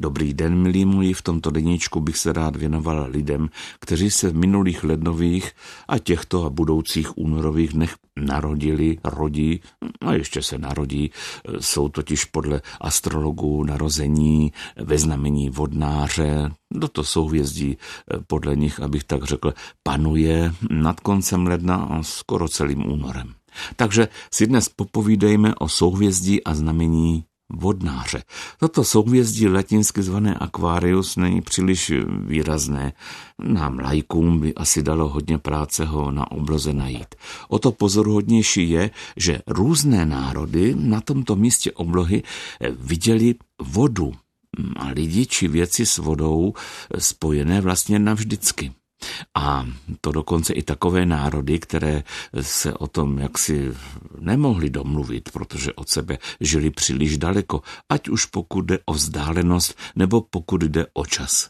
Dobrý den, milí moji, v tomto deníčku bych se rád věnoval lidem, kteří se v minulých lednových a těchto a budoucích únorových dnech narodili, rodí a ještě se narodí. Jsou totiž podle astrologů narození ve znamení vodnáře. Do to souhvězdí podle nich, abych tak řekl, panuje nad koncem ledna a skoro celým únorem. Takže si dnes popovídejme o souhvězdí a znamení vodnáře. Toto souhvězdí latinsky zvané Aquarius není příliš výrazné. Nám lajkům by asi dalo hodně práce ho na obloze najít. O to pozoruhodnější je, že různé národy na tomto místě oblohy viděli vodu a lidi či věci s vodou spojené vlastně navždycky. A to dokonce i takové národy, které se o tom jaksi nemohli domluvit, protože od sebe žili příliš daleko, ať už pokud jde o vzdálenost nebo pokud jde o čas.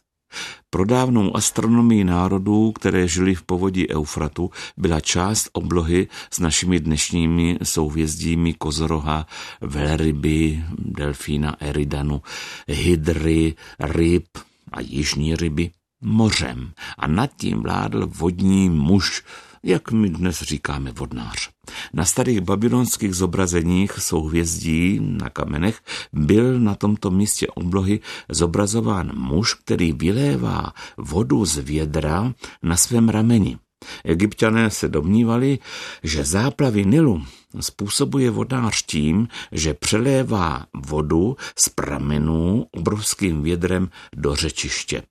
Pro dávnou astronomii národů, které žili v povodí Eufratu, byla část oblohy s našimi dnešními souhvězdími Kozoroha, Velryby, Delfína, Eridanu, Hydry, ryb a jižní ryby mořem a nad tím vládl vodní muž, jak my dnes říkáme vodnář. Na starých babylonských zobrazeních souhvězdí na kamenech byl na tomto místě oblohy zobrazován muž, který vylévá vodu z vědra na svém rameni. Egyptiané se domnívali, že záplavy Nilu způsobuje vodnář tím, že přelévá vodu z pramenů obrovským vědrem do řečiště.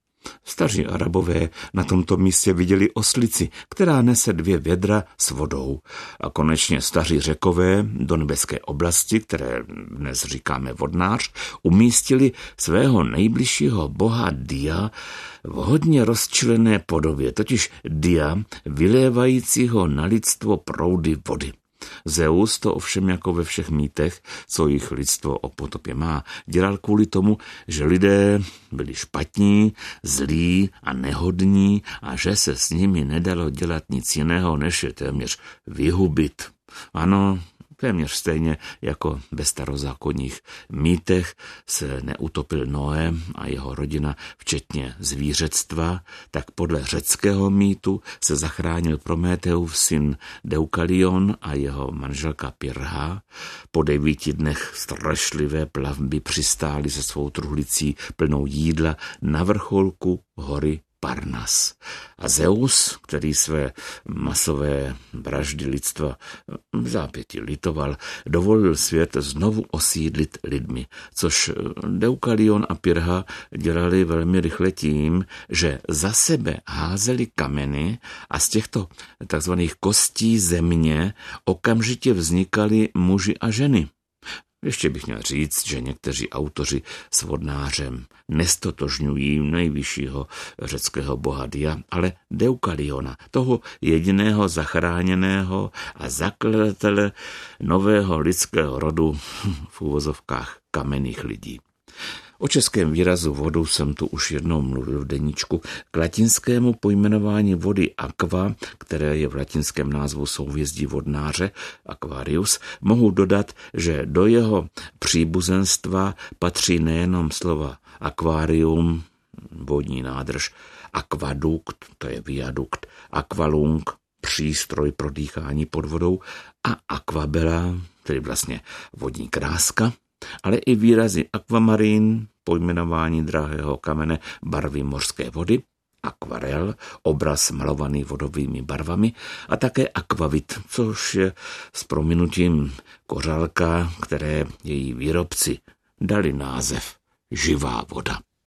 Staří arabové na tomto místě viděli oslici, která nese dvě vědra s vodou. A konečně staří řekové do nebeské oblasti, které dnes říkáme vodnář, umístili svého nejbližšího boha Dia v hodně rozčilené podobě, totiž Dia vylévajícího na lidstvo proudy vody. Zeus to ovšem jako ve všech mýtech, co jich lidstvo o potopě má, dělal kvůli tomu, že lidé byli špatní, zlí a nehodní a že se s nimi nedalo dělat nic jiného, než je téměř vyhubit. Ano, téměř stejně jako ve starozákonních mýtech se neutopil Noé a jeho rodina, včetně zvířectva, tak podle řeckého mýtu se zachránil Prometeův syn Deukalion a jeho manželka Pirha. Po devíti dnech strašlivé plavby přistáli se svou truhlicí plnou jídla na vrcholku hory Parnas. A Zeus, který své masové vraždy lidstva v zápěti litoval, dovolil svět znovu osídlit lidmi, což Deukalion a Pirha dělali velmi rychle tím, že za sebe házeli kameny a z těchto takzvaných kostí země okamžitě vznikaly muži a ženy. Ještě bych měl říct, že někteří autoři s vodnářem nestotožňují nejvyššího řeckého boha Dia, ale Deukaliona, toho jediného zachráněného a zakladatele nového lidského rodu v úvozovkách kamenných lidí. O českém výrazu vodu jsem tu už jednou mluvil v deníčku. K latinskému pojmenování vody aqua, které je v latinském názvu souvězdí vodnáře, aquarius, mohu dodat, že do jeho příbuzenstva patří nejenom slova aquarium, vodní nádrž, aquadukt, to je viadukt, aqualung, přístroj pro dýchání pod vodou a aquabela, tedy vlastně vodní kráska, ale i výrazy akvamarín, pojmenování drahého kamene, barvy mořské vody, akvarel, obraz malovaný vodovými barvami a také akvavit, což je s prominutím kořálka, které její výrobci dali název živá voda.